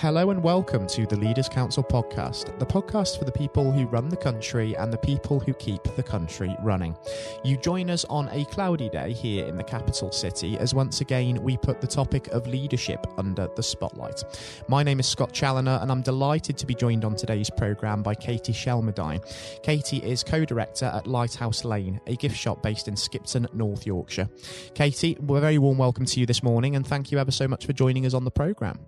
Hello and welcome to the Leaders Council podcast, the podcast for the people who run the country and the people who keep the country running. You join us on a cloudy day here in the capital city as once again we put the topic of leadership under the spotlight. My name is Scott Challoner and I'm delighted to be joined on today's programme by Katie Shelmerdine. Katie is co director at Lighthouse Lane, a gift shop based in Skipton, North Yorkshire. Katie, a very warm welcome to you this morning and thank you ever so much for joining us on the programme.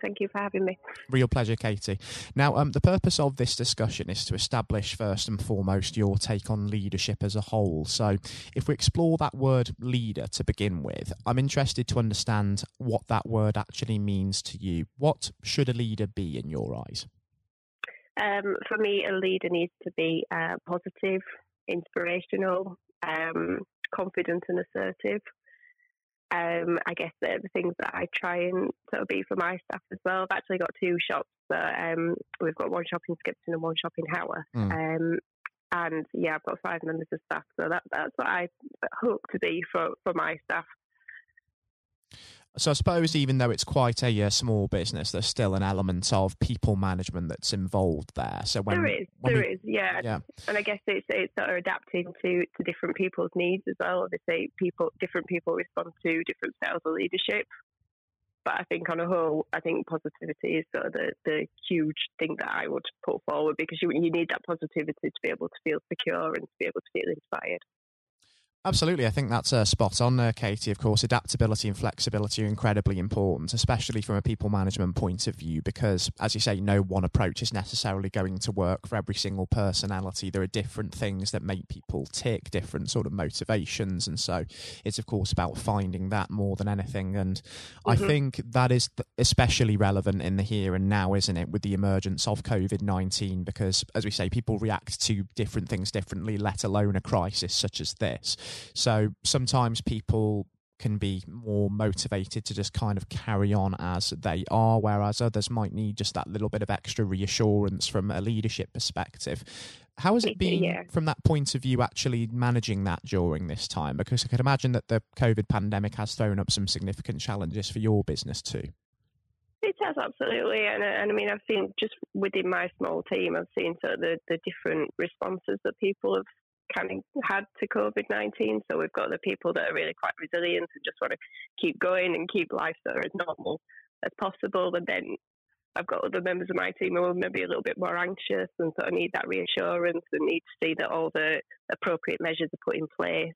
Thank you. Thank you for having me. Real pleasure, Katie. Now, um, the purpose of this discussion is to establish, first and foremost, your take on leadership as a whole. So, if we explore that word leader to begin with, I'm interested to understand what that word actually means to you. What should a leader be in your eyes? Um, for me, a leader needs to be uh, positive, inspirational, um, confident, and assertive um, I guess they're the things that I try and sort of be for my staff as well. I've actually got two shops. um, we've got one shop in Skipton and one shop in Haworth. Mm. Um, and yeah, I've got five members of staff, so that, that's what I hope to be for, for my staff. So I suppose even though it's quite a uh, small business, there's still an element of people management that's involved there. So when there is, when there we, is, yeah. yeah. And I guess it's it's sort of adapting to to different people's needs as well. Obviously, people different people respond to different styles of leadership. But I think on a whole, I think positivity is sort of the, the huge thing that I would put forward because you you need that positivity to be able to feel secure and to be able to feel inspired. Absolutely, I think that's uh, spot on, uh, Katie. Of course, adaptability and flexibility are incredibly important, especially from a people management point of view, because, as you say, no one approach is necessarily going to work for every single personality. There are different things that make people tick, different sort of motivations, and so it's of course about finding that more than anything. And mm-hmm. I think that is especially relevant in the here and now, isn't it, with the emergence of COVID nineteen? Because, as we say, people react to different things differently, let alone a crisis such as this. So sometimes people can be more motivated to just kind of carry on as they are, whereas others might need just that little bit of extra reassurance from a leadership perspective. How has it been yeah. from that point of view actually managing that during this time? Because I could imagine that the COVID pandemic has thrown up some significant challenges for your business too. It has absolutely, and, and I mean, I've seen just within my small team, I've seen sort of the, the different responses that people have kind of had to COVID 19. So we've got the people that are really quite resilient and just want to keep going and keep life sort of as normal as possible. And then I've got other members of my team who are maybe a little bit more anxious and sort of need that reassurance and need to see that all the appropriate measures are put in place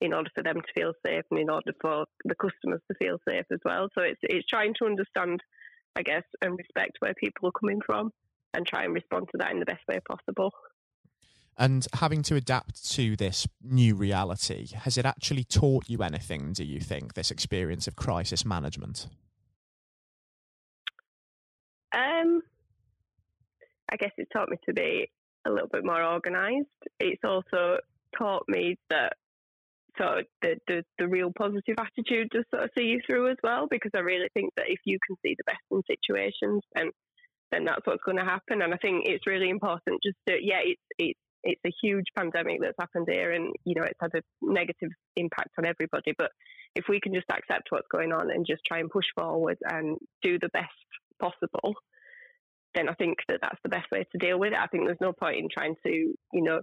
in order for them to feel safe and in order for the customers to feel safe as well. So it's it's trying to understand, I guess, and respect where people are coming from and try and respond to that in the best way possible. And having to adapt to this new reality, has it actually taught you anything, do you think, this experience of crisis management? Um, I guess it taught me to be a little bit more organised. It's also taught me that sort of the, the, the real positive attitude to sort of see you through as well, because I really think that if you can see the best in situations, then then that's what's going to happen. And I think it's really important just to yeah, it's it's it's a huge pandemic that's happened here and you know it's had a negative impact on everybody. But if we can just accept what's going on and just try and push forward and do the best possible then i think that that's the best way to deal with it. I think there's no point in trying to you know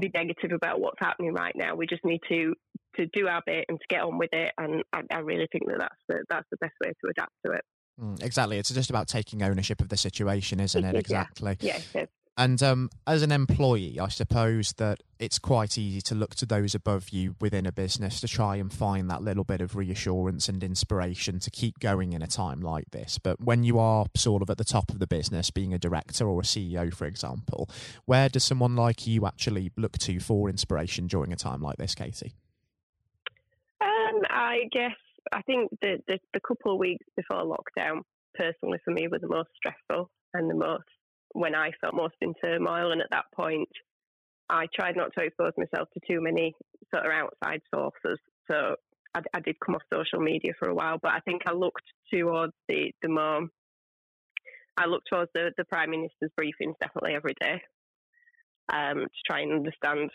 be negative about what's happening right now. We just need to to do our bit and to get on with it. And i, I really think that that's the, that's the best way to adapt to it. Mm, exactly. It's just about taking ownership of the situation isn't it? Exactly. Yeah, yeah and um, as an employee, I suppose that it's quite easy to look to those above you within a business to try and find that little bit of reassurance and inspiration to keep going in a time like this. But when you are sort of at the top of the business, being a director or a CEO, for example, where does someone like you actually look to for inspiration during a time like this, Katie? Um, I guess I think the, the, the couple of weeks before lockdown, personally for me, were the most stressful and the most when I felt most in turmoil. And at that point, I tried not to expose myself to too many sort of outside sources. So I, I did come off social media for a while, but I think I looked towards the, the more, I looked towards the, the Prime Minister's briefings definitely every day um, to try and understand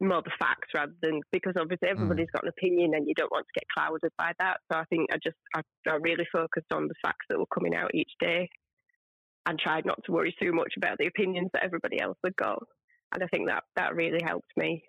more the facts rather than because obviously mm. everybody's mm. got an opinion and you don't want to get clouded by that. So I think I just I, I really focused on the facts that were coming out each day and tried not to worry too much about the opinions that everybody else had got. And I think that that really helped me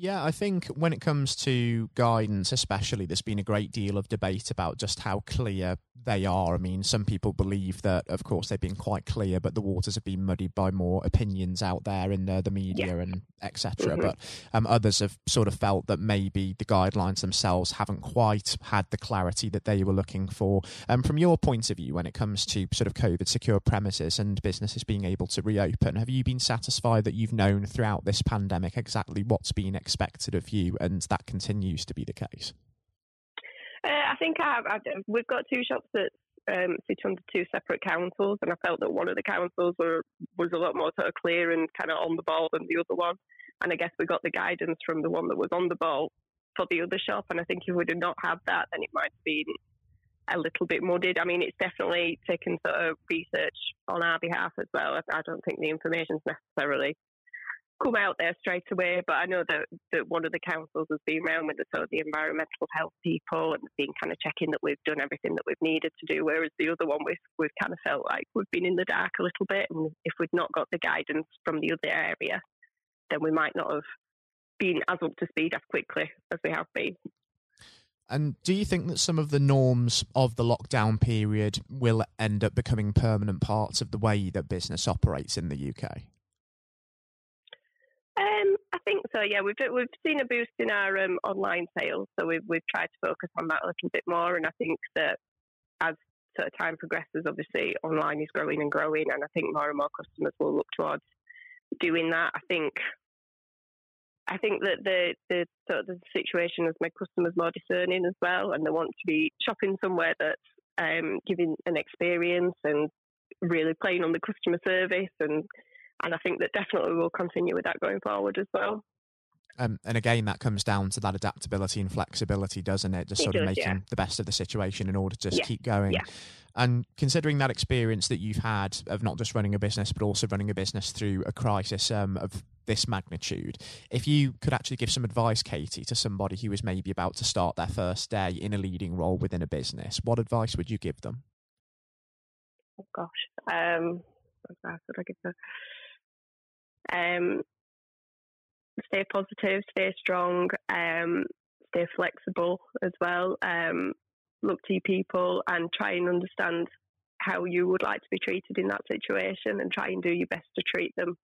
yeah, I think when it comes to guidance, especially, there's been a great deal of debate about just how clear they are. I mean, some people believe that, of course, they've been quite clear, but the waters have been muddied by more opinions out there in the, the media yeah. and etc. Mm-hmm. But um, others have sort of felt that maybe the guidelines themselves haven't quite had the clarity that they were looking for. Um, from your point of view, when it comes to sort of COVID secure premises and businesses being able to reopen, have you been satisfied that you've known throughout this pandemic exactly what's been expected of you, and that continues to be the case? Uh, I think I, I, we've got two shops that um, sit under two separate councils, and I felt that one of the councils were, was a lot more sort of clear and kind of on the ball than the other one. And I guess we got the guidance from the one that was on the ball for the other shop. And I think if we'd have not had that, then it might have been a little bit muddied. I mean, it's definitely taken sort of research on our behalf as well. I don't think the information's necessarily come out there straight away. But I know that, that one of the councils has been around with the sort of the environmental health people and been kind of checking that we've done everything that we've needed to do. Whereas the other one, we've, we've kind of felt like we've been in the dark a little bit. And if we'd not got the guidance from the other area, then we might not have been as up to speed as quickly as we have been. And do you think that some of the norms of the lockdown period will end up becoming permanent parts of the way that business operates in the UK? Um, I think so. Yeah, we've we've seen a boost in our um, online sales, so we've we've tried to focus on that a little bit more. And I think that as sort of time progresses, obviously online is growing and growing, and I think more and more customers will look towards doing that. I think I think that the the sort of the situation has made customers more discerning as well, and they want to be shopping somewhere that's um, giving an experience and really playing on the customer service and and I think that definitely we'll continue with that going forward as well. Um, and again, that comes down to that adaptability and flexibility, doesn't it? Just it sort does, of making yeah. the best of the situation in order to just yeah. keep going. Yeah. And considering that experience that you've had of not just running a business, but also running a business through a crisis um, of this magnitude, if you could actually give some advice, Katie, to somebody who is maybe about to start their first day in a leading role within a business, what advice would you give them? Oh gosh, um, what advice would I give them? Um, stay positive, stay strong, um, stay flexible as well. Um, look to your people and try and understand how you would like to be treated in that situation and try and do your best to treat them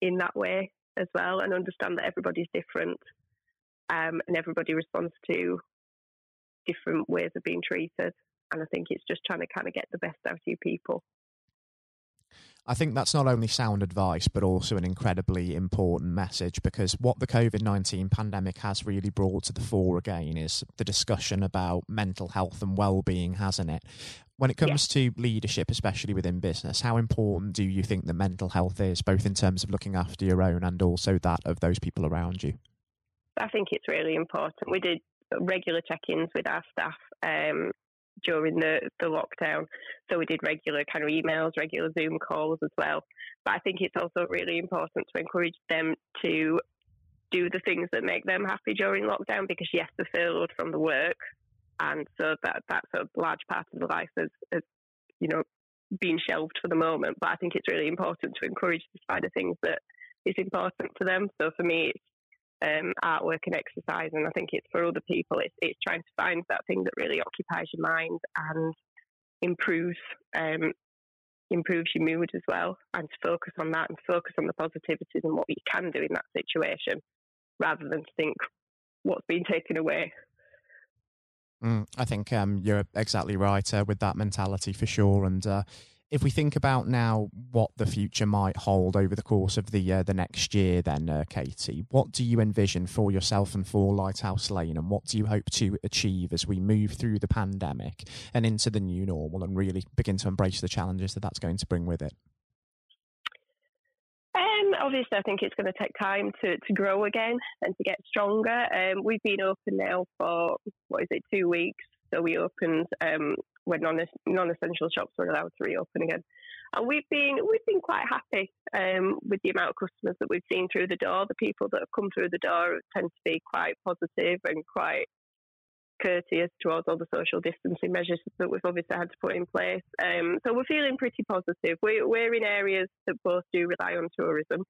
in that way as well and understand that everybody's different um, and everybody responds to different ways of being treated. And I think it's just trying to kind of get the best out of your people. I think that's not only sound advice, but also an incredibly important message because what the COVID 19 pandemic has really brought to the fore again is the discussion about mental health and well being, hasn't it? When it comes yeah. to leadership, especially within business, how important do you think that mental health is, both in terms of looking after your own and also that of those people around you? I think it's really important. We did regular check ins with our staff um, during the, the lockdown. So we did regular kind of emails, regular Zoom calls as well. But I think it's also really important to encourage them to do the things that make them happy during lockdown because yes, they're from the work, and so that that's a large part of the life has, has you know been shelved for the moment. But I think it's really important to encourage the side of things that is important to them. So for me, it's um, artwork and exercise. And I think it's for other people, it's, it's trying to find that thing that really occupies your mind and improves um, improves your mood as well, and to focus on that and focus on the positivities and what you can do in that situation, rather than think what's been taken away. Mm, I think um, you're exactly right uh, with that mentality for sure, and. Uh, if we think about now what the future might hold over the course of the uh, the next year, then uh, Katie, what do you envision for yourself and for Lighthouse Lane, and what do you hope to achieve as we move through the pandemic and into the new normal, and really begin to embrace the challenges that that's going to bring with it? Um, obviously, I think it's going to take time to, to grow again and to get stronger. Um, we've been open now for what is it, two weeks. So we opened um, when non non essential shops were allowed to reopen again. and we've been we've been quite happy um, with the amount of customers that we've seen through the door. The people that have come through the door tend to be quite positive and quite courteous towards all the social distancing measures that we've obviously had to put in place. Um, so we're feeling pretty positive. We, we're in areas that both do rely on tourism,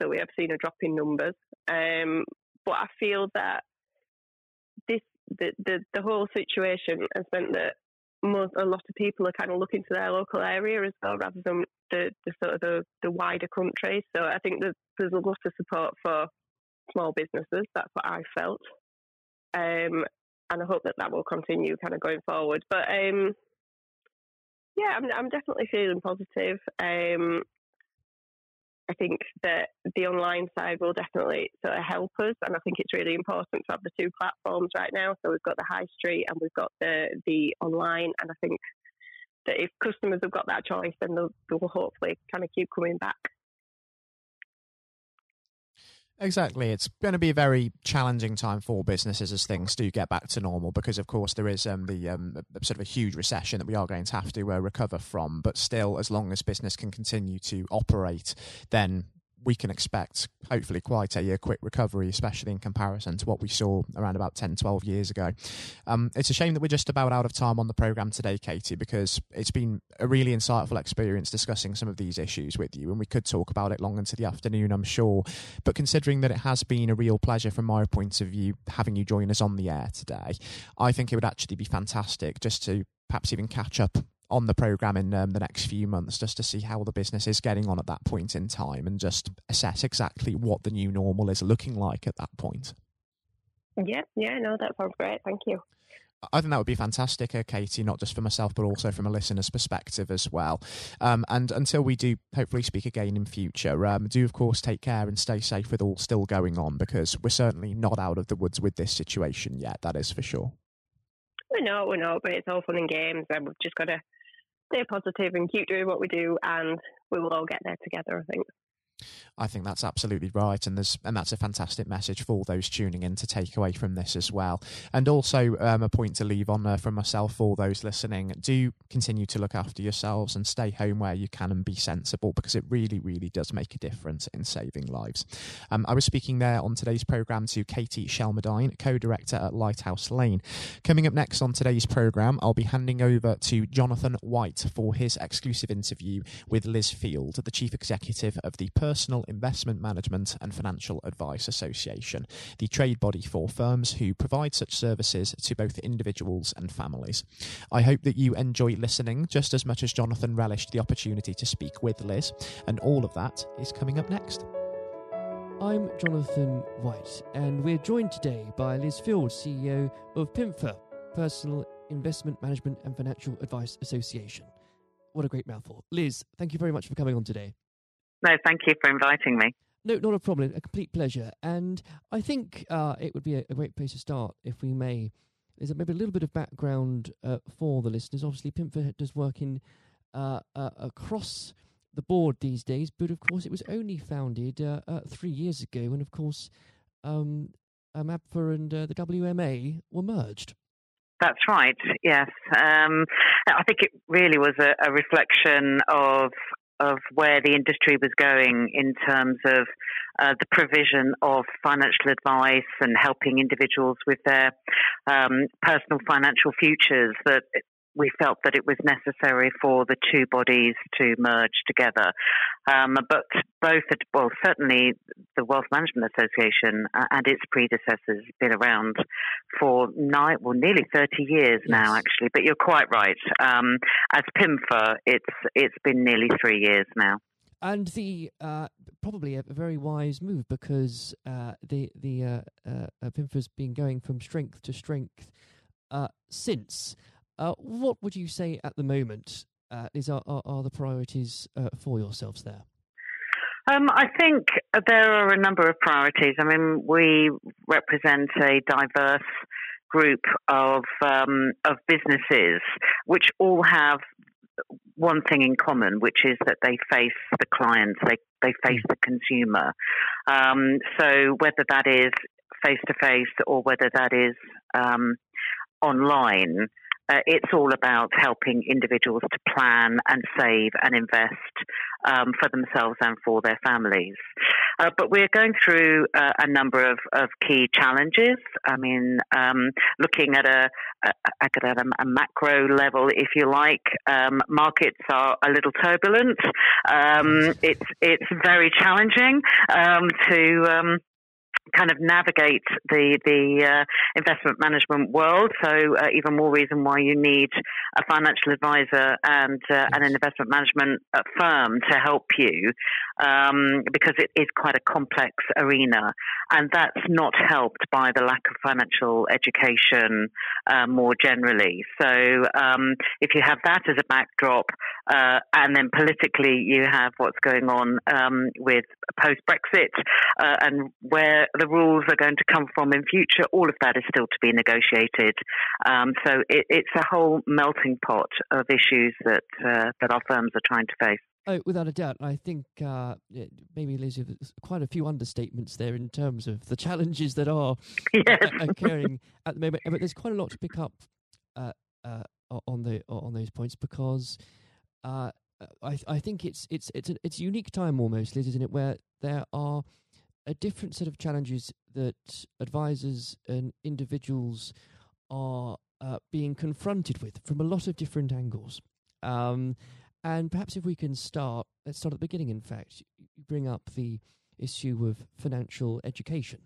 so we have seen a drop in numbers. Um, but I feel that this the, the the whole situation has meant that most, a lot of people are kind of looking to their local area as well, rather than the, the sort of the, the wider country. So I think that there's a lot of support for small businesses. That's what I felt, um, and I hope that that will continue kind of going forward. But um, yeah, I'm, I'm definitely feeling positive. Um, I think that the online side will definitely sort of help us, and I think it's really important to have the two platforms right now. So we've got the high street and we've got the the online, and I think that if customers have got that choice, then they'll, they'll hopefully kind of keep coming back. Exactly. It's going to be a very challenging time for businesses as things do get back to normal because, of course, there is um, the um, sort of a huge recession that we are going to have to uh, recover from. But still, as long as business can continue to operate, then we can expect hopefully quite a, a, quick recovery, especially in comparison to what we saw around about 10, 12 years ago. Um, it's a shame that we're just about out of time on the programme today, Katie, because it's been a really insightful experience discussing some of these issues with you, and we could talk about it long into the afternoon, I'm sure. But considering that it has been a real pleasure from my point of view having you join us on the air today, I think it would actually be fantastic just to perhaps even catch up on the program in um, the next few months just to see how the business is getting on at that point in time and just assess exactly what the new normal is looking like at that point. Yeah, yeah, no, that sounds great. Thank you. I think that would be fantastic, uh, Katie, not just for myself, but also from a listener's perspective as well. Um, and until we do hopefully speak again in future, um, do of course take care and stay safe with all still going on because we're certainly not out of the woods with this situation yet, that is for sure. We know, we know, but it's all fun and games, and we've just got to stay positive and keep doing what we do, and we will all get there together. I think. I think that's absolutely right, and there's and that's a fantastic message for those tuning in to take away from this as well. And also um, a point to leave on uh, from myself for those listening: do continue to look after yourselves and stay home where you can and be sensible, because it really, really does make a difference in saving lives. Um, I was speaking there on today's program to Katie Shelmerdine, co-director at Lighthouse Lane. Coming up next on today's program, I'll be handing over to Jonathan White for his exclusive interview with Liz Field, the chief executive of the Personal Investment Management and Financial Advice Association, the trade body for firms who provide such services to both individuals and families. I hope that you enjoy listening just as much as Jonathan relished the opportunity to speak with Liz, and all of that is coming up next. I'm Jonathan White, and we're joined today by Liz Field, CEO of PIMFA, Personal Investment Management and Financial Advice Association. What a great mouthful. Liz, thank you very much for coming on today. No, thank you for inviting me. No, not a problem. A complete pleasure. And I think uh, it would be a, a, great place to start, if we may. Is maybe a little bit of background uh, for the listeners. Obviously, PIMFA does work in uh, uh, across the board these days, but of course, it was only founded uh, uh, three years ago, and of course, um, um, APFA and the WMA were merged. That's right. Yes, um, I think it really was a, a reflection of of where the industry was going in terms of uh, the provision of financial advice and helping individuals with their um, personal financial futures that we felt that it was necessary for the two bodies to merge together. Um, but both, well, certainly the Wealth Management Association and its predecessors have been around for nine, well, nearly 30 years yes. now, actually. But you're quite right. Um, as PIMFA, it's it's been nearly three years now. And the uh, probably a very wise move because uh, the the uh, uh PIMFA's been going from strength to strength uh, since. Uh, what would you say at the moment uh, is are, are, are, the priorities uh, for yourselves there? Um, I think there are a number of priorities. I mean, we represent a diverse group of um, of businesses which all have one thing in common, which is that they face the clients, they they face the consumer. Um, so whether that is face to face or whether that is um, online, uh, it's all about helping individuals to plan and save and invest um, for themselves and for their families. Uh, but we're going through uh, a number of, of key challenges. I mean, um, looking at a, a, a, macro level, if you like, um, markets are a little turbulent. Um, it's it's very challenging um, to um, kind of navigate the the uh, investment management world. So uh, even more reason why you need a financial advisor and uh, and an investment management uh, firm to help you, um, because it is quite a complex arena, and that's not helped by the lack of financial education uh, more generally. So um, if you have that as a backdrop, uh, and then politically you have what's going on um, with post Brexit and where the rules are going to come from in future, all of that is still to be negotiated. Um, so it, it's a whole melting pot of issues that uh, that our firms are trying to face. Oh, without a doubt. I think uh, maybe, Lizzie, there's quite a few understatements there in terms of the challenges that are yes. occurring at the moment. But there's quite a lot to pick up uh, uh, on the on those points because uh, I I think it's it's it's a, it's a unique time almost, Liz, isn't it, where there are a different set of challenges that advisors and individuals are uh, being confronted with from a lot of different angles. Um, and perhaps if we can start, let's start at the beginning. In fact, you bring up the issue of financial education.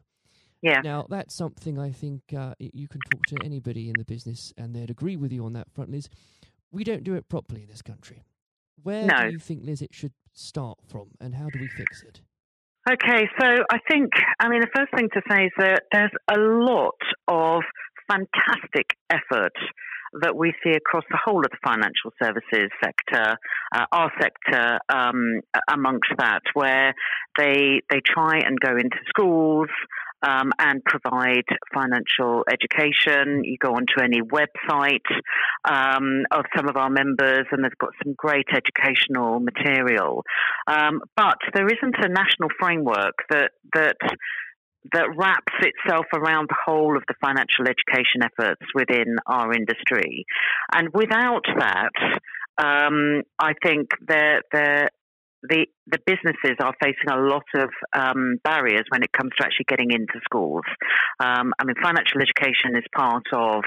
Yeah. Now that's something I think uh, you can talk to anybody in the business, and they'd agree with you on that front. Liz, we don't do it properly in this country. Where no. do you think, Liz, it should start from, and how do we fix it? Okay, so I think, I mean, the first thing to say is that there's a lot of fantastic effort that we see across the whole of the financial services sector, uh, our sector um, amongst that, where they they try and go into schools, um, and provide financial education. You go onto any website um, of some of our members, and they've got some great educational material. Um, but there isn't a national framework that that that wraps itself around the whole of the financial education efforts within our industry. And without that, um, I think there, there, the the businesses are facing a lot of um, barriers when it comes to actually getting into schools. Um, I mean, financial education is part of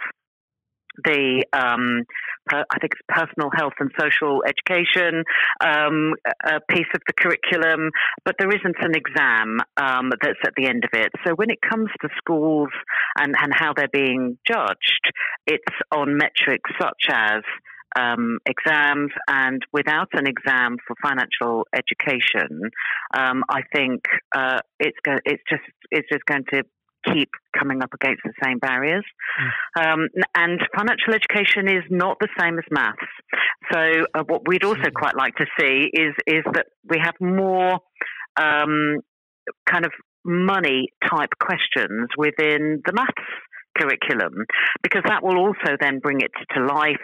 the um, per, I think it's personal health and social education um, a piece of the curriculum, but there isn't an exam um, that's at the end of it. So when it comes to schools and, and how they're being judged, it's on metrics such as um, exams, and without an exam for financial education, um, I think uh, it's go- it's just it's just going to keep coming up against the same barriers. Mm. Um, and financial education is not the same as maths. So uh, what we'd also mm. quite like to see is is that we have more um, kind of money type questions within the maths curriculum because that will also then bring it to life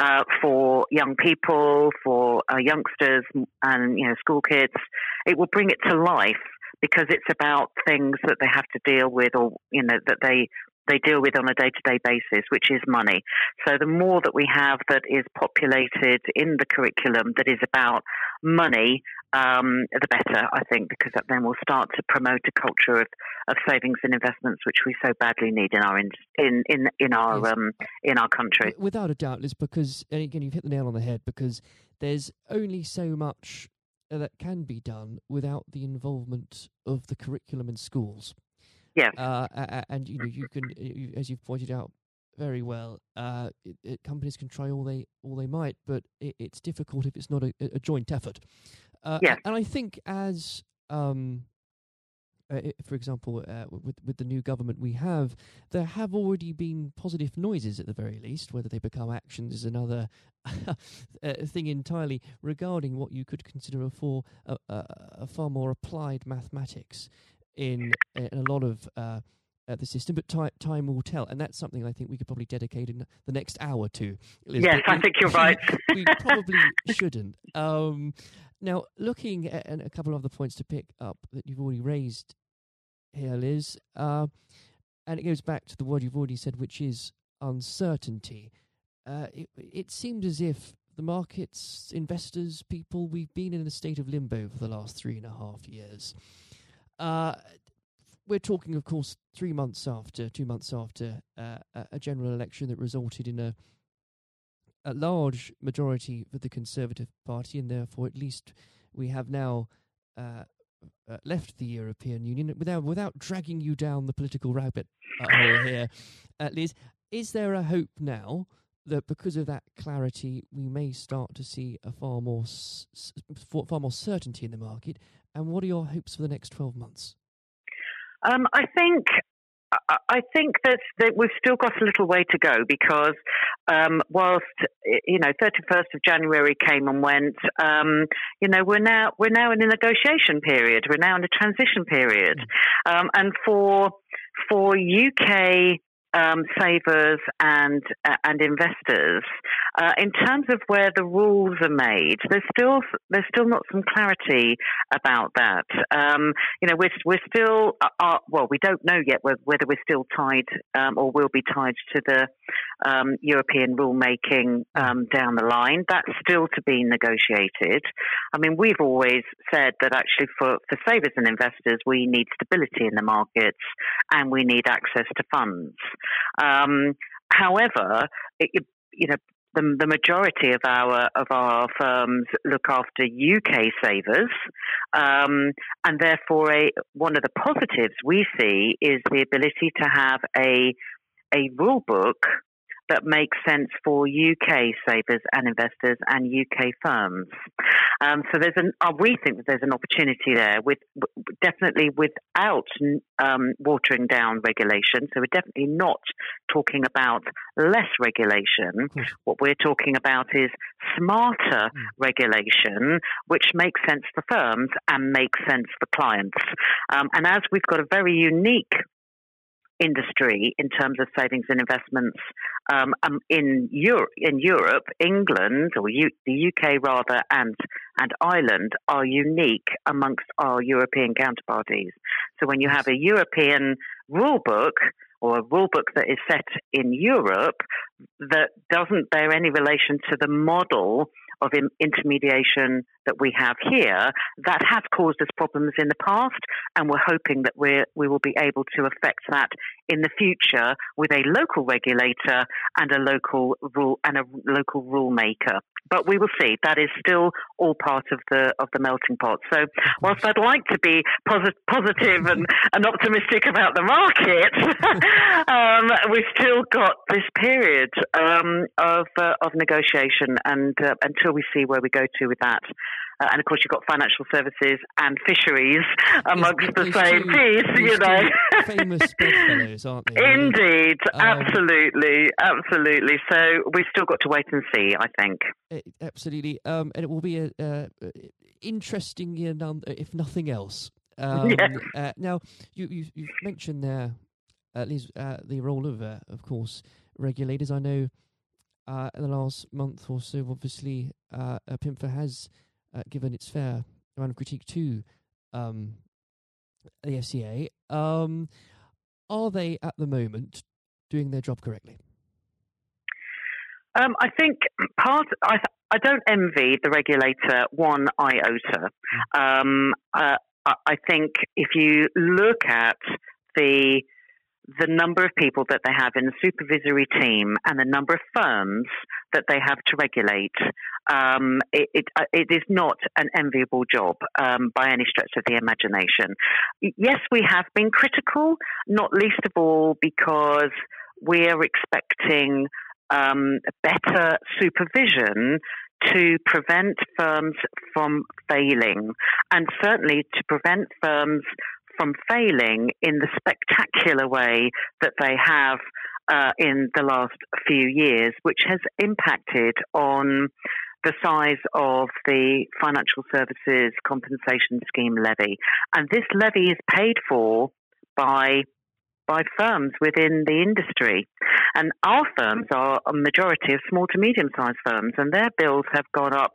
uh, for young people, for uh, youngsters, and you know school kids. It will bring it to life because it's about things that they have to deal with, or you know that they they deal with on a day to day basis, which is money. So the more that we have that is populated in the curriculum that is about money, um, the better, I think, because then we'll start to promote a culture of, of savings and investments, which we so badly need in our in in in, in our yes. um, in our country. Without a doubt, Liz, because and again, you've hit the nail on the head. Because there's only so much that can be done without the involvement of the curriculum in schools. Yeah. Uh, and you know, you can, you, as you've pointed out very well, uh, it, it, companies can try all they all they might, but it, it's difficult if it's not a, a joint effort. Uh, yeah. And I think as um, uh, for example, uh, with with the new government we have, there have already been positive noises at the very least. Whether they become actions is another uh, thing entirely. Regarding what you could consider a for a, a, a far more applied mathematics in, in a lot of. Uh, the system, but time time will tell, and that's something I think we could probably dedicate in the next hour to. Liz. Yes, I think you're right. we probably shouldn't. Um, now, looking at a couple of the points to pick up that you've already raised here, Liz, uh, and it goes back to the word you've already said, which is uncertainty. uh, it, it seemed as if the markets, investors, people, we've been in a state of limbo for the last three and a half years. Uh, we're talking, of course, three months after, two months after uh, a general election that resulted in a a large majority for the Conservative Party, and therefore, at least we have now uh, uh, left the European Union without without dragging you down the political rabbit hole here. Least, is there a hope now that because of that clarity, we may start to see a far more s- far more certainty in the market? And what are your hopes for the next twelve months? Um, I think I think that, that we've still got a little way to go because um, whilst you know 31st of January came and went, um, you know we're now we're now in a negotiation period. We're now in a transition period, mm. um, and for for UK um, savers and uh, and investors. Uh, in terms of where the rules are made, there's still there's still not some clarity about that. Um, you know, we're we're still uh, uh well, we don't know yet whether, whether we're still tied um, or will be tied to the um, European rulemaking um, down the line. That's still to be negotiated. I mean, we've always said that actually for for savers and investors, we need stability in the markets and we need access to funds. Um, however, it, you know, the, the, majority of our of our firms look after UK savers, um, and therefore, a, one of the positives we see is the ability to have a a rule book that makes sense for UK savers and investors and UK firms. Um, so there's an uh, we think that there's an opportunity there with definitely without um, watering down regulation. So we're definitely not talking about less regulation. What we're talking about is smarter mm. regulation, which makes sense for firms and makes sense for clients. Um, and as we've got a very unique industry in terms of savings and investments um, um, in Europe, in Europe, England or U- the UK rather, and and Ireland are unique amongst our European counterparties. So when you have a European rule book or a rule book that is set in Europe that doesn't bear any relation to the model of intermediation that we have here, that has caused us problems in the past, and we're hoping that we we will be able to affect that in the future with a local regulator and a local rule and a local rule maker. But we will see. That is still all part of the of the melting pot. So, whilst I'd like to be posit- positive and, and optimistic about the market, um, we've still got this period um, of uh, of negotiation, and uh, until we see where we go to with that. Uh, and of course, you've got financial services and fisheries amongst the same piece, you know. famous bedfellows, aren't they? Indeed, um, absolutely, absolutely. So we've still got to wait and see, I think. It, absolutely. Um, and it will be a, uh, interesting, if nothing else. Um, yeah. uh, now, you, you, you've mentioned there, at least uh, the role of, uh, of course, regulators. I know uh, in the last month or so, obviously, uh, PIMFA has uh, given its fair amount of critique to um, the FCA. Um, are they at the moment doing their job correctly? Um, I think part. I, I don't envy the regulator one iota. Mm. Um, uh, I think if you look at the the number of people that they have in the supervisory team and the number of firms that they have to regulate, um, it, it, uh, it is not an enviable job um, by any stretch of the imagination. Yes, we have been critical, not least of all because we're expecting um, better supervision to prevent firms from failing and certainly to prevent firms from failing in the spectacular way that they have uh, in the last few years, which has impacted on the size of the financial services compensation scheme levy. And this levy is paid for by by firms within the industry. And our firms are a majority of small to medium sized firms, and their bills have gone up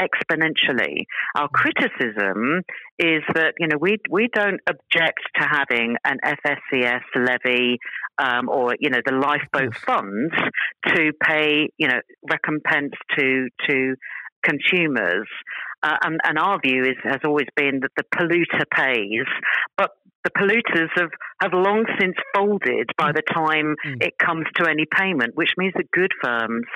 exponentially. Our criticism is that you know we we don't object to having an FSCS levy um, or you know the lifeboat funds to pay you know recompense to to consumers. Uh, and, and, our view is, has always been that the polluter pays, but the polluters have, have long since folded by the time mm. it comes to any payment, which means that good firms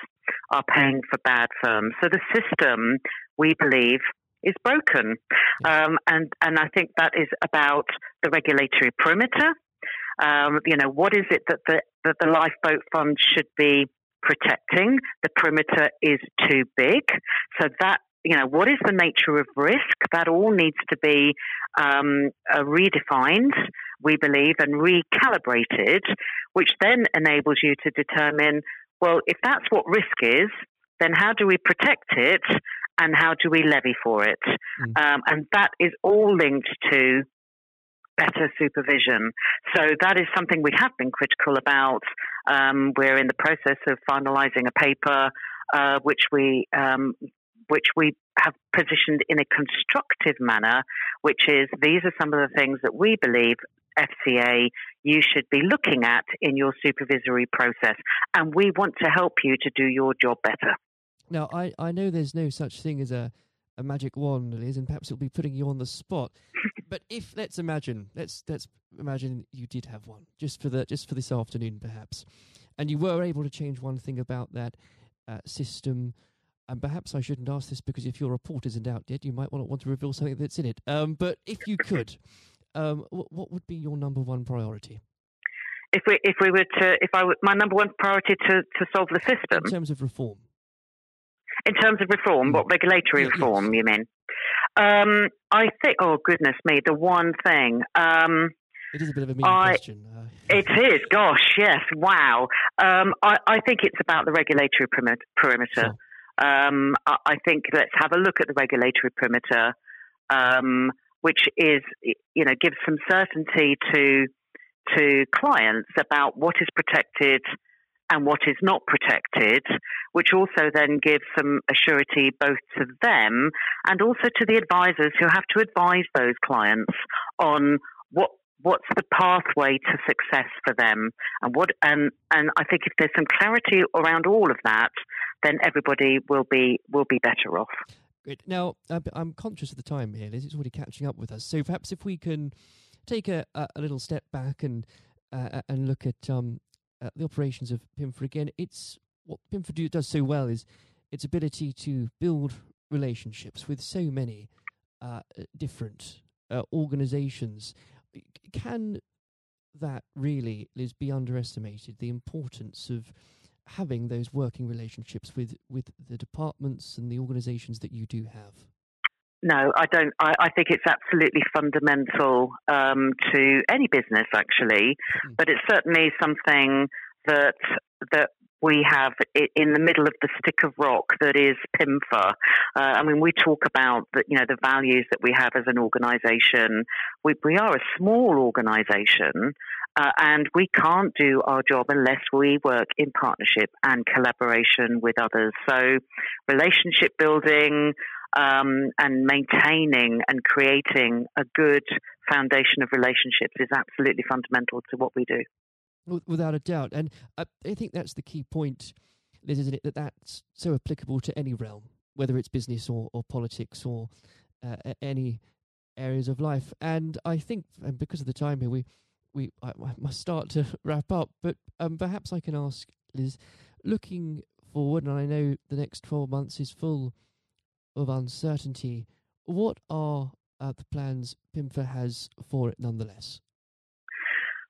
are paying for bad firms. So the system, we believe, is broken. Um, and, and I think that is about the regulatory perimeter. Um, you know, what is it that the, that the lifeboat fund should be protecting? The perimeter is too big. So that you know, what is the nature of risk? That all needs to be um, uh, redefined, we believe, and recalibrated, which then enables you to determine, well, if that's what risk is, then how do we protect it and how do we levy for it? Mm. Um, and that is all linked to better supervision. So that is something we have been critical about. Um, we're in the process of finalising a paper uh, which we um, which we have positioned in a constructive manner, which is these are some of the things that we believe FCA you should be looking at in your supervisory process, and we want to help you to do your job better. Now, I, I know there's no such thing as a, a magic wand, Liz, and perhaps it'll be putting you on the spot. but if let's imagine, let's let's imagine you did have one just for the just for this afternoon, perhaps, and you were able to change one thing about that uh, system and perhaps I shouldn't ask this because if your report isn't out yet, you might want to want to reveal something that's in it. Um, but if you could, um, what, what, would be your number one priority? If we if we were to if I were, my number one priority to to solve the system in terms of reform. In terms of reform, what regulatory reform yes. you mean? Um, I think. Oh goodness me, the one thing. Um, it is a bit of a mean I, question. Uh, it is. Gosh, yes. Wow. Um, I, I, think it's about the regulatory perimeter. Sure. Um, I think let's have a look at the regulatory perimeter, um, which is, you know, gives some certainty to to clients about what is protected and what is not protected, which also then gives some assurity both to them and also to the advisors who have to advise those clients on what what's the pathway to success for them. And what and and I think if there's some clarity around all of that then everybody will be will be better off Great. Now, I'm conscious of the time here, Liz. It's already catching up with us. So perhaps if we can take a, a, little step back and uh, and look at um, uh, the operations of PIMFA again. It's what PIMFA do, does so well is its ability to build relationships with so many uh, different uh, organizations can that really, Liz, be underestimated? The importance of having those working relationships with, with the departments and the organisations that you do have? No, I don't. I, I think it's absolutely fundamental um, to any business, actually. Mm. But it's certainly something that that we have in the middle of the stick of rock that is PIMFA. Uh, I mean, we talk about the, you know the values that we have as an organisation. We, we are a small organisation, uh, and we can't do our job unless we work in partnership and collaboration with others. So, relationship building. Um, and maintaining and creating a good foundation of relationships is absolutely fundamental to what we do without a doubt. And I, I think that's the key point, Liz, isn't it? That that's so applicable to any realm, whether it's business or, or politics or uh, any areas of life. And I think, and because of the time here, we we I, I must start to wrap up. But um, perhaps I can ask Liz, looking forward, and I know the next twelve months is full of uncertainty. What are uh, the plans PIMFA has for it, nonetheless?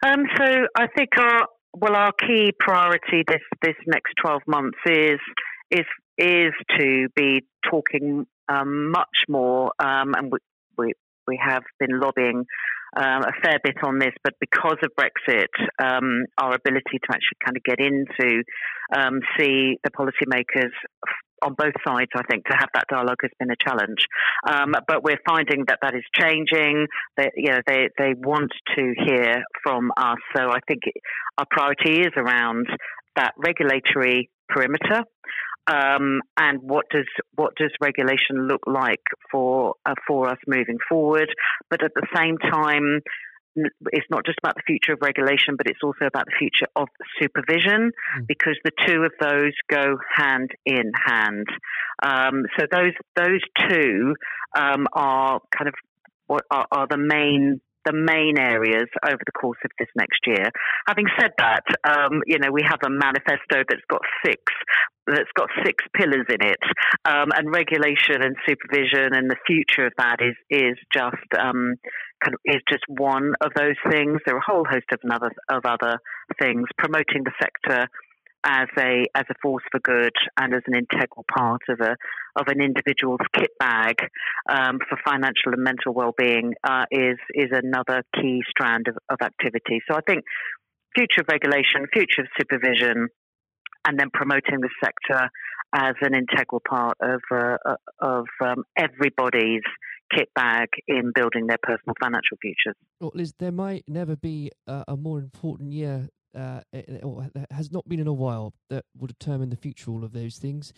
Um, so I think our well, our key priority this this next twelve months is is is to be talking um, much more, um, and we, we we have been lobbying um, a fair bit on this, but because of Brexit, um, our ability to actually kind of get into um, see the policymakers on both sides, I think, to have that dialogue has been a challenge. Um, but we're finding that that is changing. That you know they they want to hear from us. So I think our priority is around that regulatory perimeter. Um, and what does what does regulation look like for uh, for us moving forward. But at the same time, it's not just about the future of regulation, but it's also about the future of supervision, mm. because the two of those go hand in hand. Um, so those those two um, are kind of what are, are the main the main areas over the course of this next year. Having said that, um, you know, we have a manifesto that's got six that's got six pillars in it, um, and regulation and supervision and the future of that is is just um, kind of is just one of those things. There are a whole host of another of other things promoting the sector as a as a force for good and as an integral part of a of an individual's kit bag um, for financial and mental well-being uh, is is another key strand of, of activity. So I think future of regulation, future of supervision, and then promoting the sector as an integral part of uh, uh of um, everybody's kit bag in building their personal financial futures. Well, Liz, there might never be a, a more important year uh, has not been in a while that will determine the future of all of those things,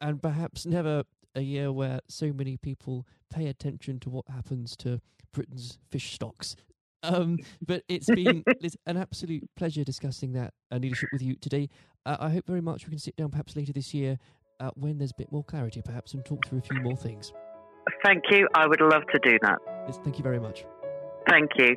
and perhaps never a year where so many people pay attention to what happens to Britain's fish stocks. Um, but it's been it's an absolute pleasure discussing that uh, leadership with you today. Uh, I hope very much we can sit down perhaps later this year uh, when there's a bit more clarity, perhaps, and talk through a few more things. Thank you. I would love to do that. Yes, thank you very much. Thank you.